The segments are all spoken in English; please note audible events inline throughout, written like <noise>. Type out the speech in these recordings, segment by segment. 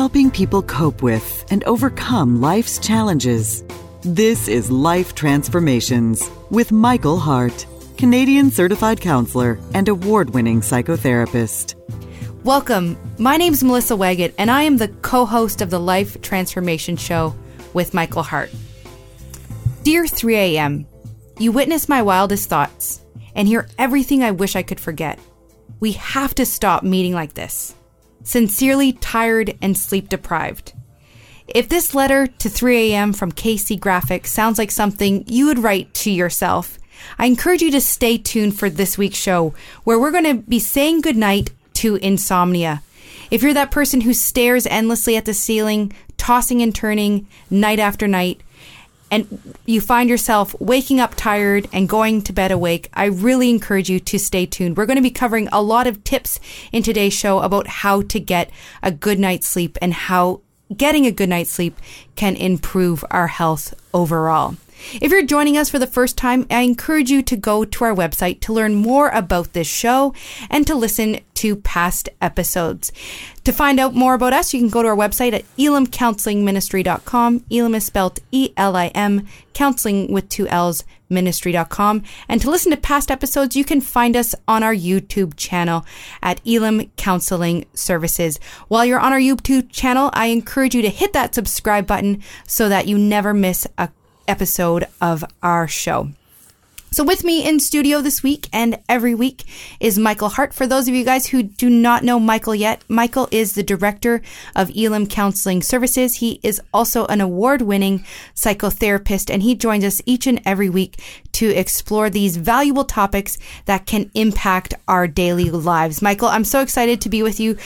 helping people cope with and overcome life's challenges. This is Life Transformations with Michael Hart, Canadian certified counselor and award winning psychotherapist. Welcome. My name is Melissa Waggett, and I am the co host of the Life Transformation Show with Michael Hart. Dear 3 a.m., you witness my wildest thoughts and hear everything I wish I could forget. We have to stop meeting like this. Sincerely tired and sleep deprived. If this letter to 3 a.m. from KC Graphic sounds like something you would write to yourself, I encourage you to stay tuned for this week's show, where we're going to be saying goodnight to insomnia. If you're that person who stares endlessly at the ceiling, tossing and turning night after night, and you find yourself waking up tired and going to bed awake, I really encourage you to stay tuned. We're going to be covering a lot of tips in today's show about how to get a good night's sleep and how getting a good night's sleep can improve our health overall. If you're joining us for the first time, I encourage you to go to our website to learn more about this show and to listen to past episodes. To find out more about us, you can go to our website at elimcounselingministry.com. Elim is spelled E-L-I-M, counseling with two L's, ministry.com. And to listen to past episodes, you can find us on our YouTube channel at Elim Counseling Services. While you're on our YouTube channel, I encourage you to hit that subscribe button so that you never miss a episode of our show. So, with me in studio this week and every week is Michael Hart. For those of you guys who do not know Michael yet, Michael is the director of Elim Counseling Services. He is also an award winning psychotherapist, and he joins us each and every week to explore these valuable topics that can impact our daily lives. Michael, I'm so excited to be with you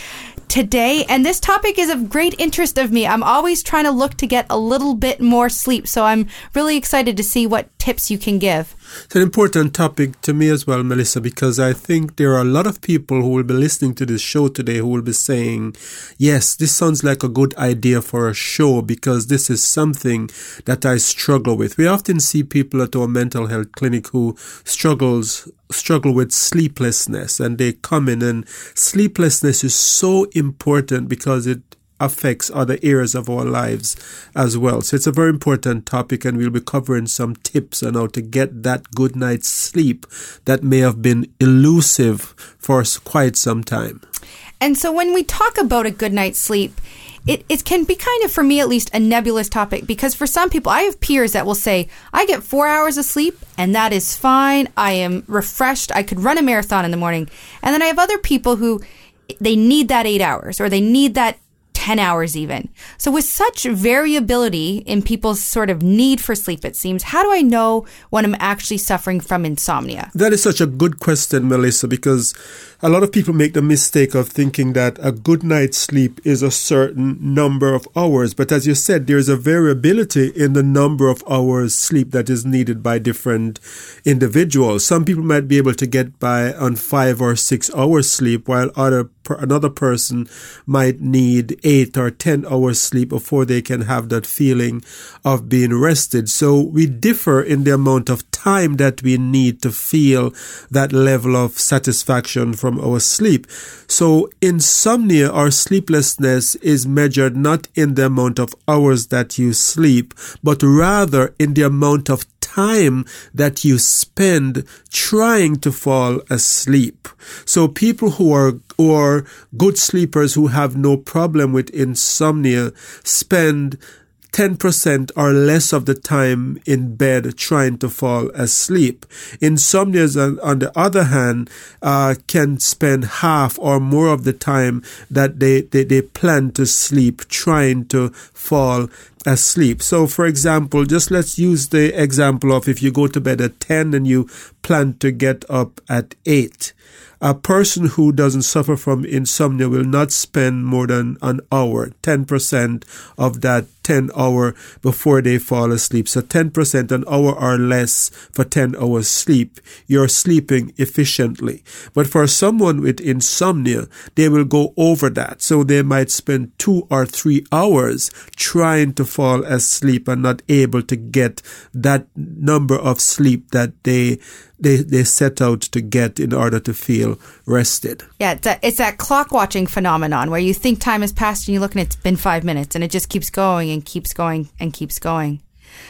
today. And this topic is of great interest of me. I'm always trying to look to get a little bit more sleep. So I'm really excited to see what tips you can give. It's an important topic to me as well, Melissa, because I think there are a lot of people who will be listening to this show today who will be saying, yes, this sounds like a good idea for a show because this is something that I struggle with. We often see people at our mental health clinic who struggles struggle with sleeplessness and they come in and sleeplessness is so important because it affects other areas of our lives as well. So it's a very important topic, and we'll be covering some tips on how to get that good night's sleep that may have been elusive for quite some time. And so when we talk about a good night's sleep, it, it can be kind of, for me at least, a nebulous topic because for some people, I have peers that will say, I get four hours of sleep and that is fine. I am refreshed. I could run a marathon in the morning. And then I have other people who they need that eight hours or they need that 10 hours even. So with such variability in people's sort of need for sleep, it seems, how do I know when I'm actually suffering from insomnia? That is such a good question, Melissa, because a lot of people make the mistake of thinking that a good night's sleep is a certain number of hours. But as you said, there's a variability in the number of hours sleep that is needed by different individuals. Some people might be able to get by on five or six hours sleep, while other another person might need eight or 10 hours sleep before they can have that feeling of being rested. So we differ in the amount of time that we need to feel that level of satisfaction from our sleep. So insomnia or sleeplessness is measured not in the amount of hours that you sleep, but rather in the amount of time that you spend trying to fall asleep. So people who are are good sleepers who have no problem with insomnia spend 10% or less of the time in bed trying to fall asleep. Insomniacs, on the other hand, uh, can spend half or more of the time that they, they, they plan to sleep trying to fall asleep. So, for example, just let's use the example of if you go to bed at 10 and you plan to get up at 8. A person who doesn't suffer from insomnia will not spend more than an hour, 10% of that 10 hour before they fall asleep. So 10% an hour or less for 10 hours sleep. You're sleeping efficiently. But for someone with insomnia, they will go over that. So they might spend two or three hours trying to fall asleep and not able to get that number of sleep that they they, they set out to get in order to feel rested. Yeah, it's, a, it's that clock watching phenomenon where you think time has passed and you look and it's been five minutes and it just keeps going and keeps going and keeps going.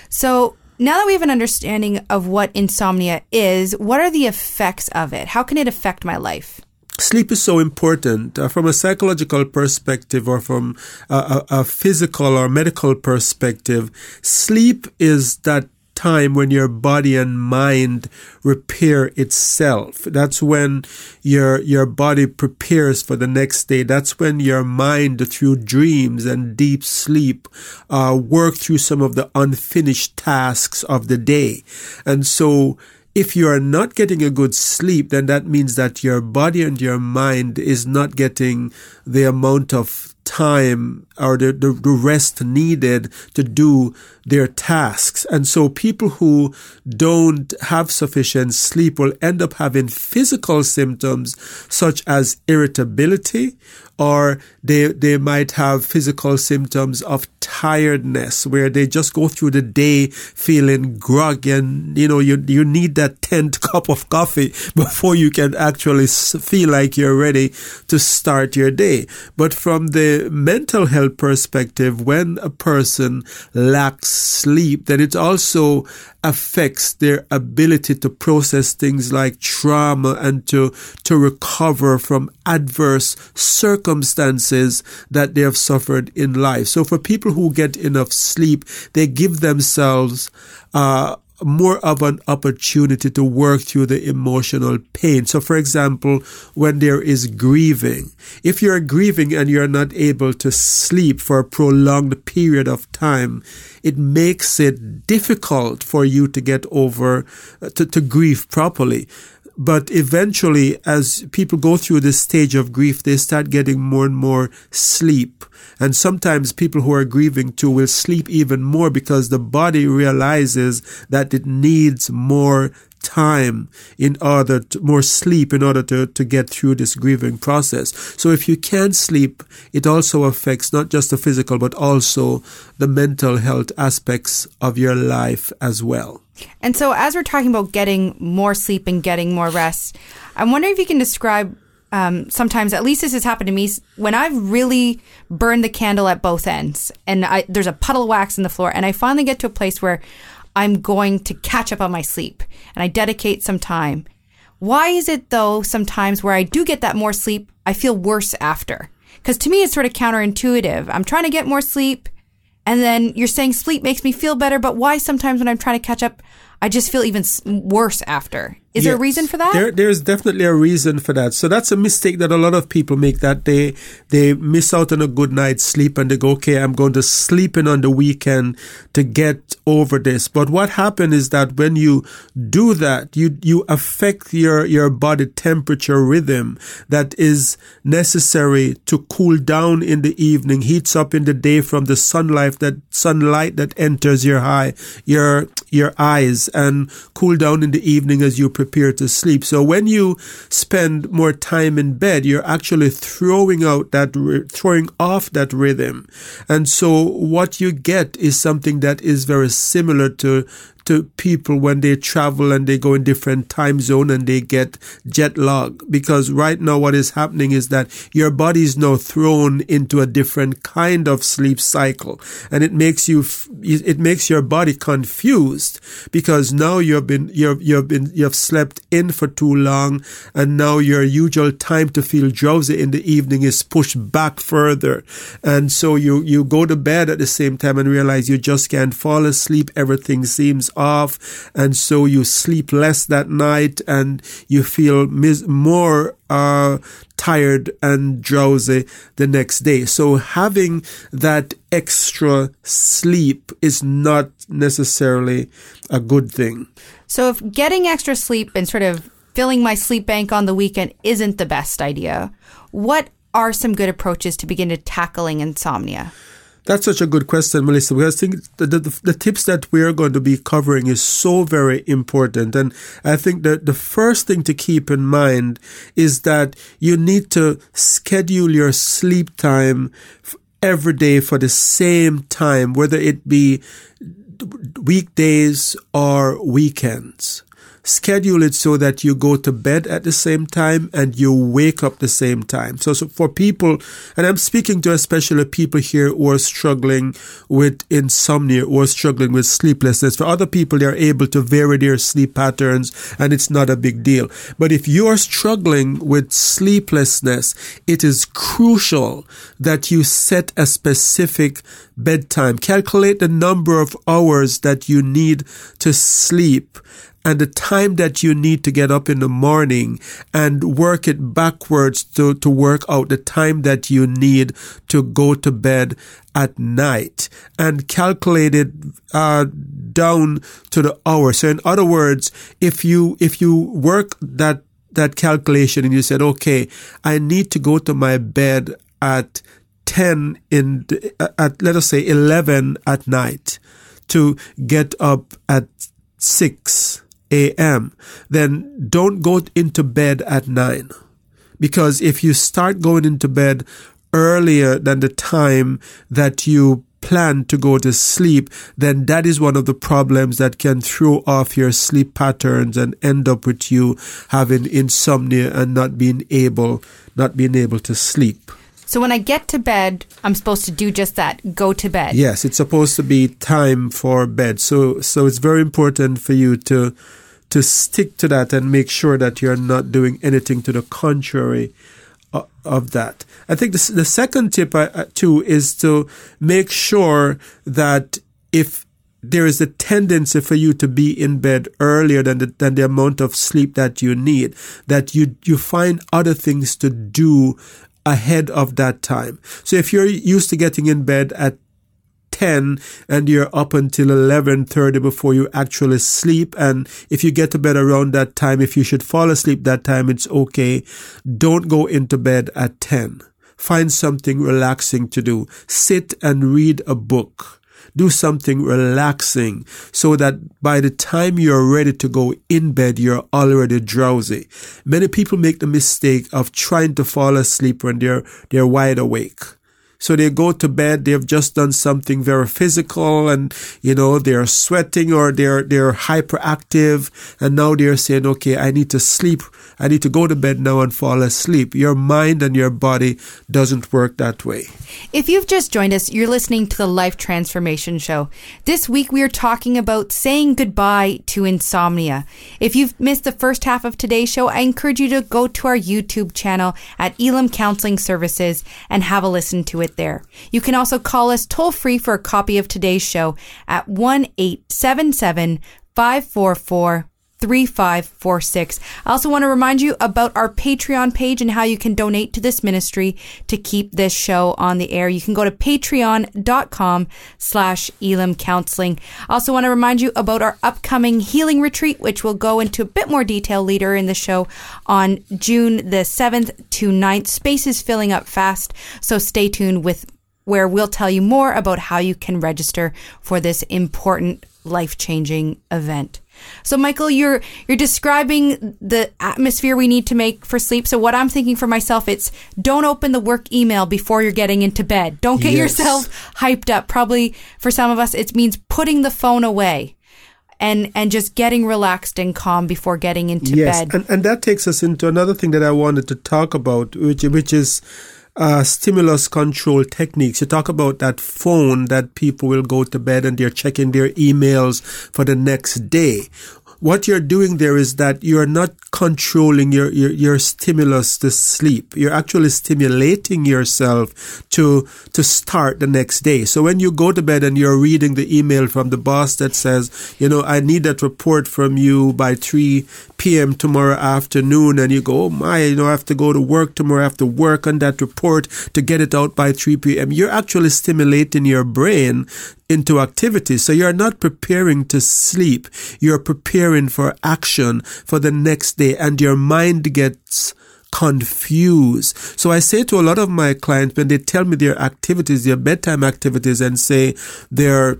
So now that we have an understanding of what insomnia is, what are the effects of it? How can it affect my life? Sleep is so important uh, from a psychological perspective or from a, a, a physical or medical perspective. Sleep is that time when your body and mind repair itself. That's when your your body prepares for the next day. That's when your mind, through dreams and deep sleep, uh, work through some of the unfinished tasks of the day. And so if you are not getting a good sleep, then that means that your body and your mind is not getting the amount of time or the, the, the, rest needed to do their tasks. And so people who don't have sufficient sleep will end up having physical symptoms such as irritability or they, they might have physical symptoms of tiredness where they just go through the day feeling groggy and, you know, you, you need that 10th <laughs> cup of coffee before you can actually feel like you're ready to start your day. But from the mental health perspective, when a person lacks sleep, then it also affects their ability to process things like trauma and to, to recover from adverse circumstances that they have suffered in life. So for people who get enough sleep, they give themselves uh, more of an opportunity to work through the emotional pain. So, for example, when there is grieving, if you're grieving and you're not able to sleep for a prolonged period of time, it makes it difficult for you to get over, uh, to, to grieve properly. But eventually, as people go through this stage of grief, they start getting more and more sleep. And sometimes people who are grieving too will sleep even more because the body realizes that it needs more time in order to, more sleep in order to, to get through this grieving process. So if you can't sleep, it also affects not just the physical, but also the mental health aspects of your life as well. And so, as we're talking about getting more sleep and getting more rest, I'm wondering if you can describe um, sometimes, at least this has happened to me, when I've really burned the candle at both ends and I, there's a puddle of wax in the floor, and I finally get to a place where I'm going to catch up on my sleep and I dedicate some time. Why is it though sometimes where I do get that more sleep, I feel worse after? Because to me, it's sort of counterintuitive. I'm trying to get more sleep. And then you're saying sleep makes me feel better, but why sometimes when I'm trying to catch up, I just feel even worse after? Is yes. there a reason for that? There, there's definitely a reason for that. So that's a mistake that a lot of people make that they they miss out on a good night's sleep and they go, okay, I'm going to sleep in on the weekend to get over this. But what happens is that when you do that, you you affect your your body temperature rhythm that is necessary to cool down in the evening, heats up in the day from the sunlight that sunlight that enters your eye, your your eyes, and cool down in the evening as you prepare prepare to sleep. So when you spend more time in bed, you're actually throwing out that, throwing off that rhythm. And so what you get is something that is very similar to to people when they travel and they go in different time zone and they get jet lag. Because right now what is happening is that your body is now thrown into a different kind of sleep cycle. And it makes you it makes your body confused because now you've been you've you've been you've slept in for too long and now your usual time to feel drowsy in the evening is pushed back further. And so you you go to bed at the same time and realize you just can't fall asleep. Everything seems off, and so you sleep less that night, and you feel mis- more uh, tired and drowsy the next day. So having that extra sleep is not necessarily a good thing. So if getting extra sleep and sort of filling my sleep bank on the weekend isn't the best idea, what are some good approaches to begin to tackling insomnia? That's such a good question, Melissa, because I think the, the, the, tips that we're going to be covering is so very important. And I think that the first thing to keep in mind is that you need to schedule your sleep time every day for the same time, whether it be weekdays or weekends schedule it so that you go to bed at the same time and you wake up the same time. So, so for people, and I'm speaking to especially people here who are struggling with insomnia or struggling with sleeplessness. For other people, they're able to vary their sleep patterns and it's not a big deal. But if you are struggling with sleeplessness, it is crucial that you set a specific bedtime. Calculate the number of hours that you need to sleep and the time that you need to get up in the morning and work it backwards to, to work out the time that you need to go to bed at night and calculate it uh, down to the hour. So in other words, if you if you work that that calculation and you said, okay, I need to go to my bed at 10 in, at, let us say 11 at night to get up at 6 a.m., then don't go into bed at 9. Because if you start going into bed earlier than the time that you plan to go to sleep, then that is one of the problems that can throw off your sleep patterns and end up with you having insomnia and not being able not being able to sleep. So when I get to bed, I'm supposed to do just that, go to bed. Yes, it's supposed to be time for bed. So so it's very important for you to to stick to that and make sure that you're not doing anything to the contrary of, of that. I think the, the second tip I, uh, too is to make sure that if there is a tendency for you to be in bed earlier than the, than the amount of sleep that you need, that you, you find other things to do ahead of that time. So if you're used to getting in bed at 10 and you're up until 11:30 before you actually sleep and if you get to bed around that time if you should fall asleep that time it's okay. Don't go into bed at 10 find something relaxing to do. Sit and read a book do something relaxing so that by the time you're ready to go in bed, you're already drowsy. Many people make the mistake of trying to fall asleep when they're, they're wide awake. So they go to bed, they've just done something very physical and, you know, they're sweating or they're, they're hyperactive. And now they're saying, okay, I need to sleep. I need to go to bed now and fall asleep. Your mind and your body doesn't work that way. If you've just joined us, you're listening to the Life Transformation Show. This week we are talking about saying goodbye to insomnia. If you've missed the first half of today's show, I encourage you to go to our YouTube channel at Elim Counseling Services and have a listen to it there. You can also call us toll free for a copy of today's show at 1 877 544 3546. I also want to remind you about our Patreon page and how you can donate to this ministry to keep this show on the air. You can go to patreon.com slash Elim Counseling. I also want to remind you about our upcoming healing retreat, which we'll go into a bit more detail later in the show on June the 7th to 9th. Space is filling up fast, so stay tuned with where we'll tell you more about how you can register for this important life-changing event. So Michael, you're you're describing the atmosphere we need to make for sleep. So what I'm thinking for myself, it's don't open the work email before you're getting into bed. Don't get yes. yourself hyped up. Probably for some of us, it means putting the phone away. And, and just getting relaxed and calm before getting into yes. bed. And, and that takes us into another thing that I wanted to talk about, which, which is uh, stimulus control techniques. You talk about that phone that people will go to bed and they're checking their emails for the next day what you're doing there is that you're not controlling your, your, your stimulus to sleep. You're actually stimulating yourself to, to start the next day. So when you go to bed and you're reading the email from the boss that says, you know, I need that report from you by 3 p.m. tomorrow afternoon, and you go, oh my, you know, I have to go to work tomorrow, I have to work on that report to get it out by 3 p.m. You're actually stimulating your brain into activity. So you're not preparing to sleep. You're preparing for action for the next day and your mind gets confused. So I say to a lot of my clients when they tell me their activities, their bedtime activities and say they're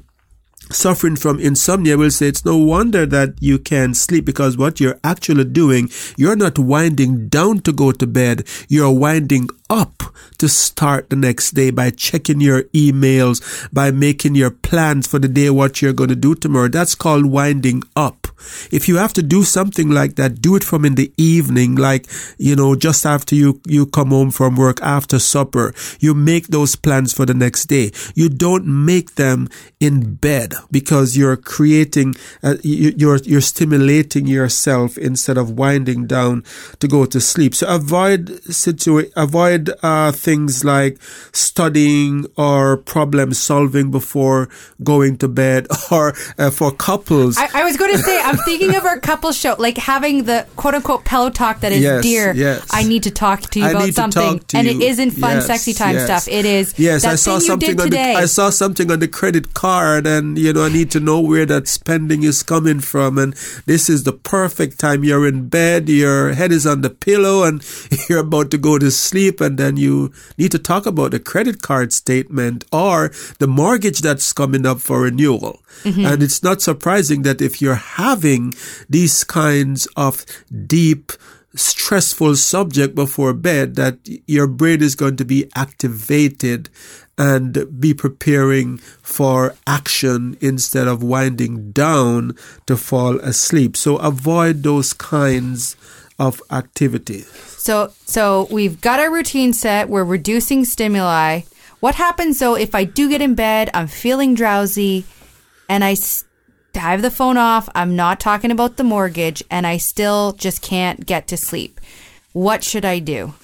suffering from insomnia will say it's no wonder that you can't sleep because what you're actually doing, you're not winding down to go to bed. You're winding up to start the next day by checking your emails, by making your plans for the day, what you're going to do tomorrow. That's called winding up. If you have to do something like that, do it from in the evening, like, you know, just after you, you come home from work after supper. You make those plans for the next day. You don't make them in bed because you're creating, uh, you're, you're stimulating yourself instead of winding down to go to sleep. So avoid situa- avoid, uh, things like studying or problem solving before going to bed <laughs> or uh, for couples. I, I was going to say, I'm thinking of our couple show, like having the quote unquote pillow talk that is Yes, dear. yes. I need to talk to you I about to something, to and you. it isn't fun, Yes, sexy time stuff. It is. Yes, that I saw thing something on today. the I saw something on the credit card, and you know I need to know where that spending is coming from. And this is the perfect time. You're in bed, your head is on the pillow, and <laughs> you're about to go to sleep, and then you need to talk about the credit card statement or the mortgage that's coming up for renewal. Mm-hmm. And it's not surprising that if you're having these kinds of deep stressful subject before bed that your brain is going to be activated and be preparing for action instead of winding down to fall asleep. So avoid those kinds of activities. So, so we've got our routine set. We're reducing stimuli. What happens though if I do get in bed, I'm feeling drowsy, and I have the phone off? I'm not talking about the mortgage, and I still just can't get to sleep. What should I do?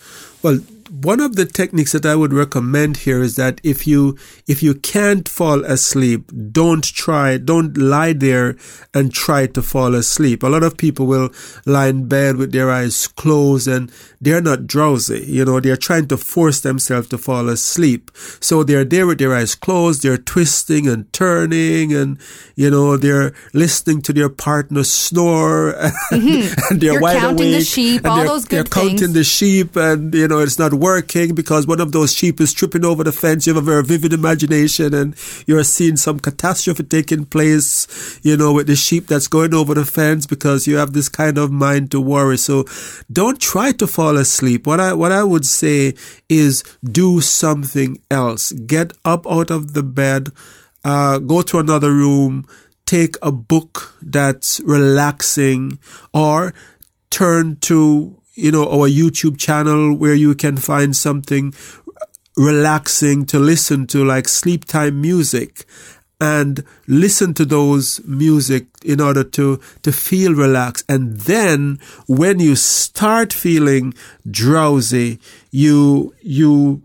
Well, one of the techniques that I would recommend here is that if you if you can't fall asleep, don't try, don't lie there and try to fall asleep. A lot of people will lie in bed with their eyes closed and they're not drowsy. You know, they're trying to force themselves to fall asleep. So they're there with their eyes closed, they're twisting and turning and you know, they're listening to their partner snore <laughs> and, mm-hmm. and they're You're wide counting the sheep, and all they're, those they're good counting the sheep and you know it's not working because one of those sheep is tripping over the fence. You have a very vivid imagination and you're seeing some catastrophe taking place you know with the sheep that's going over the fence because you have this kind of mind to worry. So don't try to fall asleep. What i what i would say is do something else. Get up out of the bed uh, go to another room take a book that's relaxing or turn to you know our YouTube channel where you can find something relaxing to listen to like sleep time music and listen to those music in order to to feel relaxed and then when you start feeling drowsy you you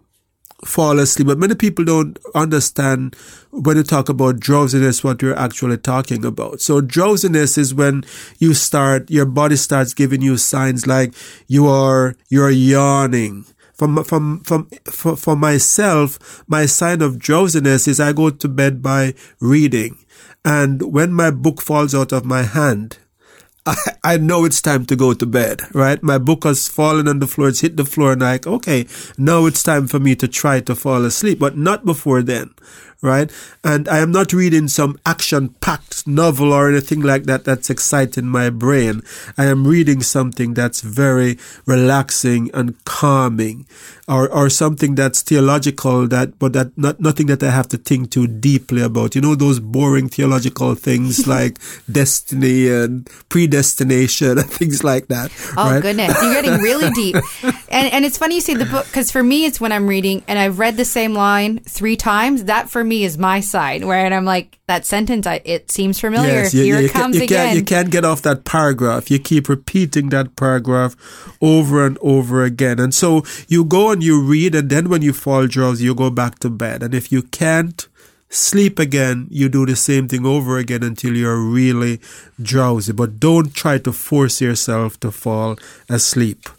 fall asleep. But many people don't understand when you talk about drowsiness what you're actually talking about. So drowsiness is when you start, your body starts giving you signs like you are, you're yawning. From, from, from, for, for myself, my sign of drowsiness is I go to bed by reading. And when my book falls out of my hand, <laughs> I, I know it's time to go to bed, right? My book has fallen on the floor, it's hit the floor, and I'm like, okay, now it's time for me to try to fall asleep, but not before then, right? And I am not reading some action packed novel or anything like that that's exciting my brain. I am reading something that's very relaxing and calming or, or something that's theological that, but that not, nothing that I have to think too deeply about. You know, those boring theological things <laughs> like destiny and predestination and <laughs> things like that. Oh right? goodness, you're getting really deep. <laughs> And and it's funny you say the book because for me it's when I'm reading and I've read the same line three times. That for me is my sign where and I'm like that sentence. I, it seems familiar. Yes, you, Here you it comes can, you again. Can't, you can't get off that paragraph. You keep repeating that paragraph over and over again. And so you go and you read, and then when you fall drowsy, you go back to bed. And if you can't sleep again, you do the same thing over again until you're really drowsy. But don't try to force yourself to fall asleep.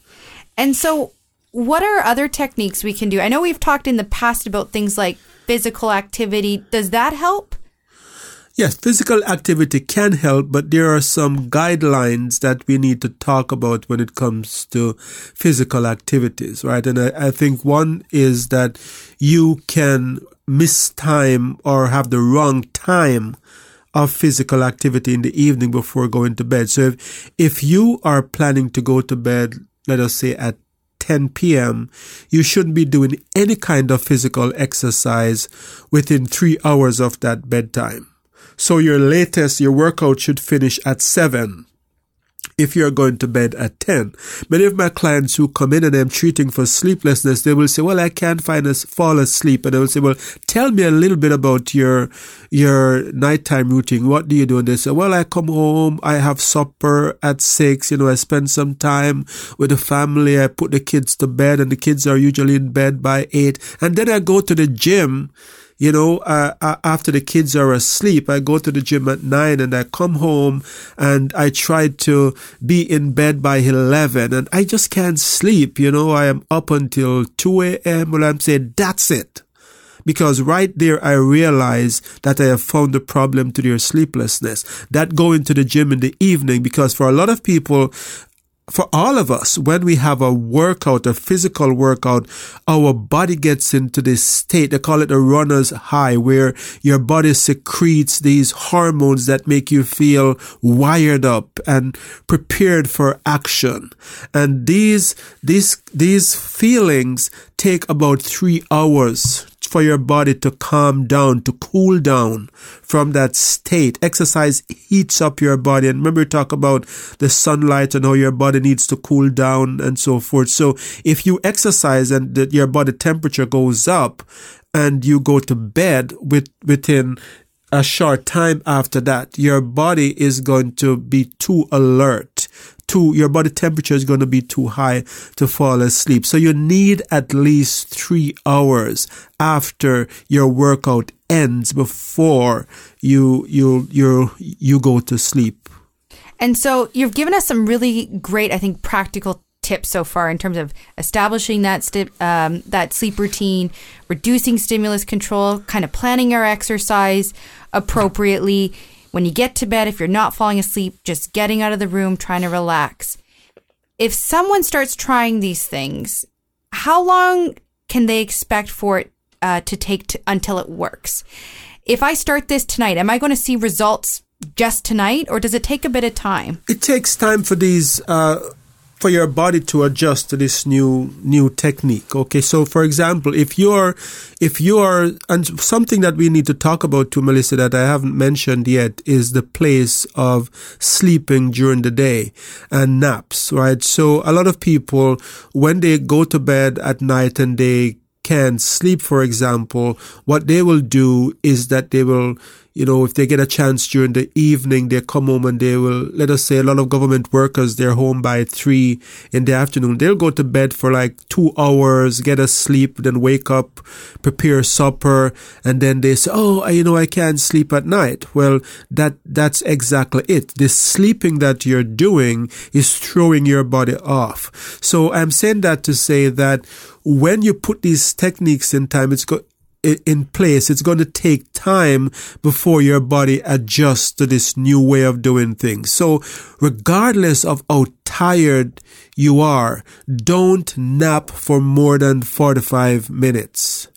And so, what are other techniques we can do? I know we've talked in the past about things like physical activity. Does that help? Yes, physical activity can help, but there are some guidelines that we need to talk about when it comes to physical activities, right? And I, I think one is that you can miss time or have the wrong time of physical activity in the evening before going to bed. So if, if you are planning to go to bed, let us say at 10 p.m., you shouldn't be doing any kind of physical exercise within three hours of that bedtime so your latest, your workout should finish at 7 if you're going to bed at 10. Many of my clients who come in and I'm treating for sleeplessness, they will say, well, I can't find a fall asleep. And I will say, well, tell me a little bit about your, your nighttime routine. What do you do? And they say, well, I come home, I have supper at six, you know, I spend some time with the family. I put the kids to bed and the kids are usually in bed by eight. And then I go to the gym you know, uh, after the kids are asleep, I go to the gym at nine and I come home and I try to be in bed by 11 and I just can't sleep. You know, I am up until 2 a.m. Well, I'm saying that's it. Because right there, I realize that I have found the problem to their sleeplessness. That going to the gym in the evening, because for a lot of people, for all of us, when we have a workout, a physical workout, our body gets into this state. They call it a runner's high, where your body secretes these hormones that make you feel wired up and prepared for action. And these, these, these feelings take about three hours for your body to calm down, to cool down from that state. Exercise heats up your body. And remember, we talk about the sunlight and how your body needs to cool down and so forth. So if you exercise and the, your body temperature goes up and you go to bed with, within a short time after that, your body is going to be too alert too, your body temperature is going to be too high to fall asleep. So you need at least three hours after your workout ends before you, you, you, you go to sleep. And so you've given us some really great, I think, practical tips so far in terms of establishing that um, that sleep routine, reducing stimulus control, kind of planning our exercise appropriately when you get to bed, if you're not falling asleep, just getting out of the room, trying to relax. If someone starts trying these things, how long can they expect for it uh, to take to, until it works? If I start this tonight, am I going to see results just tonight, or does it take a bit of time? It takes time for these uh, for your body to adjust to this new new technique okay? So for example if you're if you're and something that we need to talk about to melissa that i haven't mentioned yet is the place of sleeping during the day and naps right? So a lot of people when they go to bed at night and they can't sleep for example what they will do is that they will you know, if they get a chance during the evening, they come home and they will, let us say a lot of government workers, they're home by three in the afternoon. They'll go to bed for like two hours, get a sleep, then wake up, prepare supper, and then they say, Oh, you know, I can't sleep at night. Well, that, that's exactly it. The sleeping that you're doing is throwing your body off. So I'm saying that to say that when you put these techniques in time, it's got, in place. It's going to take time before your body adjusts to this new way of doing things. So regardless of how tired you are, don't nap for more than 45 minutes.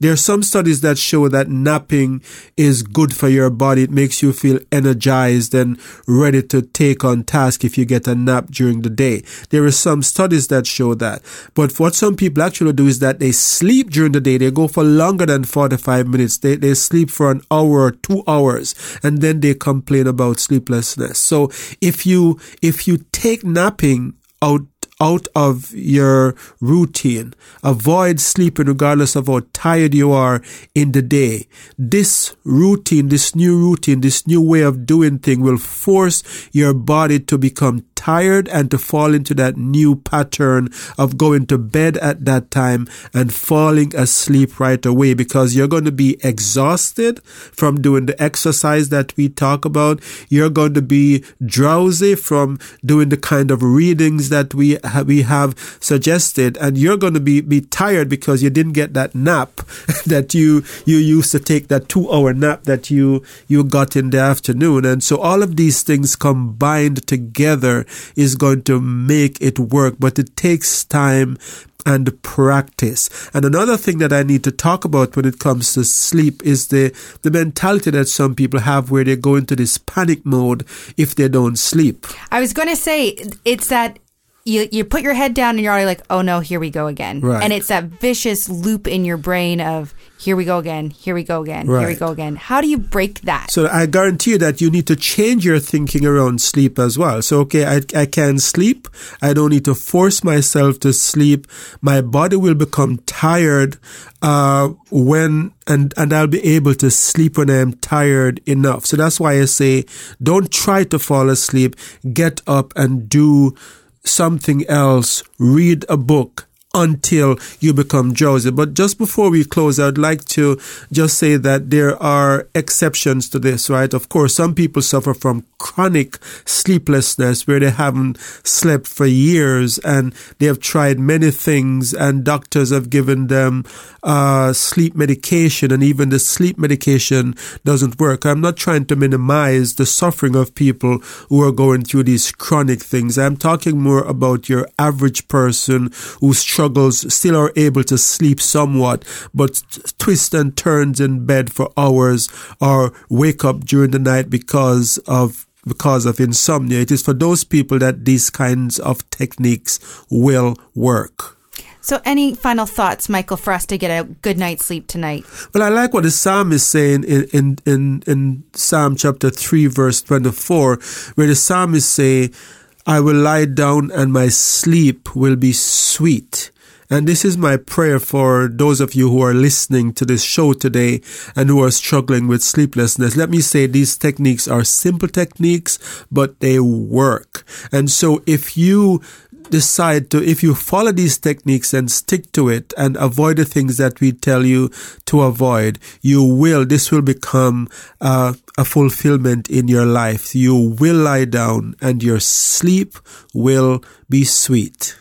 There are some studies that show that napping is good for your body. It makes you feel energized and ready to take on task if you get a nap during the day. There are some studies that show that. But what some people actually do is that they sleep during the day. They go for longer than 45 minutes. They, they sleep for an hour or two hours and then they complain about sleeplessness. So if you, if you take napping out out of your routine. Avoid sleeping regardless of how tired you are in the day. This routine, this new routine, this new way of doing things will force your body to become tired and to fall into that new pattern of going to bed at that time and falling asleep right away because you're going to be exhausted from doing the exercise that we talk about. You're going to be drowsy from doing the kind of readings that we we have suggested, and you're going to be, be tired because you didn't get that nap <laughs> that you you used to take that two hour nap that you you got in the afternoon, and so all of these things combined together is going to make it work, but it takes time and practice. And another thing that I need to talk about when it comes to sleep is the, the mentality that some people have where they go into this panic mode if they don't sleep. I was going to say, it's that you, you put your head down and you're already like, oh no, here we go again. Right. And it's that vicious loop in your brain of here we go again, here we go again, here we go again. How do you break that? So I guarantee you that you need to change your thinking around sleep as well. So, okay, I, I can sleep. I don't need to force myself to sleep. My body will become tired, uh, when, and, and I'll be able to sleep when I am tired enough. So that's why I say don't try to fall asleep. Get up and do something else. Read a book until you become drowsy. But just before we close, I'd like to just say that there are exceptions to this, right? Of course, some people suffer from chronic sleeplessness where they haven't slept for years and they have tried many things and doctors have given them uh, sleep medication and even the sleep medication doesn't work. I'm not trying to minimize the suffering of people who are going through these chronic things. I'm talking more about your average person who struggles, still are able to sleep somewhat, but twist and turns in bed for hours or wake up during the night because of because of insomnia. It is for those people that these kinds of techniques will work. So, any final thoughts, Michael, for us to get a good night's sleep tonight? Well, I like what the psalm is saying in, in, in, in Psalm chapter 3, verse 24, where the psalmist say, I will lie down and my sleep will be sweet. And this is my prayer for those of you who are listening to this show today and who are struggling with sleeplessness. Let me say these techniques are simple techniques, but they work. And so if you decide to, if you follow these techniques and stick to it and avoid the things that we tell you to avoid, you will, this will become a fulfillment in your life. You will lie down and your sleep will be sweet.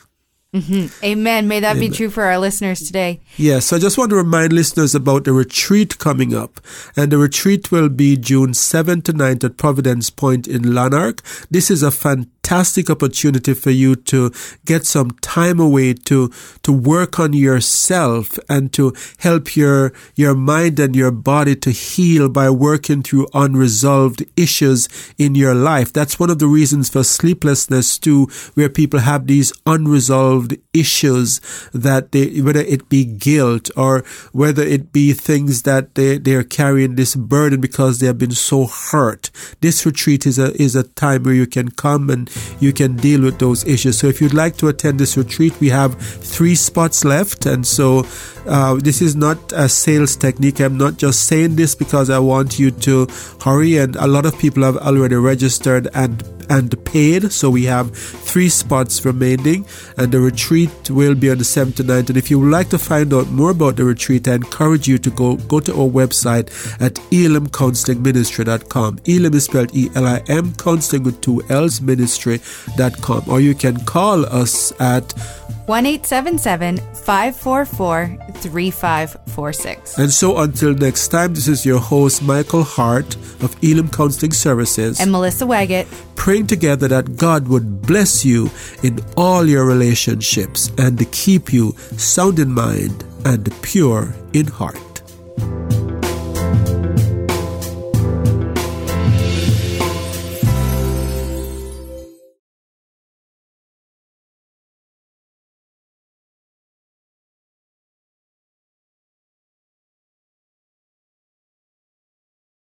Mm-hmm. Amen. May that be true for our listeners today. Yes, I just want to remind listeners about the retreat coming up. And the retreat will be June 7th to 9th at Providence Point in Lanark. This is a fantastic opportunity for you to get some time away to, to work on yourself and to help your, your mind and your body to heal by working through unresolved issues in your life. That's one of the reasons for sleeplessness too, where people have these unresolved issues that they, whether it be guilt or whether it be things that they, they are carrying this burden because they have been so hurt. This retreat is a, is a time where you can come and you can deal with those issues. So if you'd like to attend this retreat, we have three spots left. And so, uh, this is not a sales technique. I'm not just saying this because I want you to hurry. And a lot of people have already registered and and paid. So we have three spots remaining, and the retreat will be on the 7th to 9th. And if you would like to find out more about the retreat, I encourage you to go go to our website at elimcounselingministry.com. Elim is spelled E L I M, counseling with two L's, ministry.com. Or you can call us at 1 544 3546. and so until next time, this is your host Michael Hart of Elim Counseling Services. And Melissa Waggett. praying together that God would bless you in all your relationships and to keep you sound in mind and pure in heart.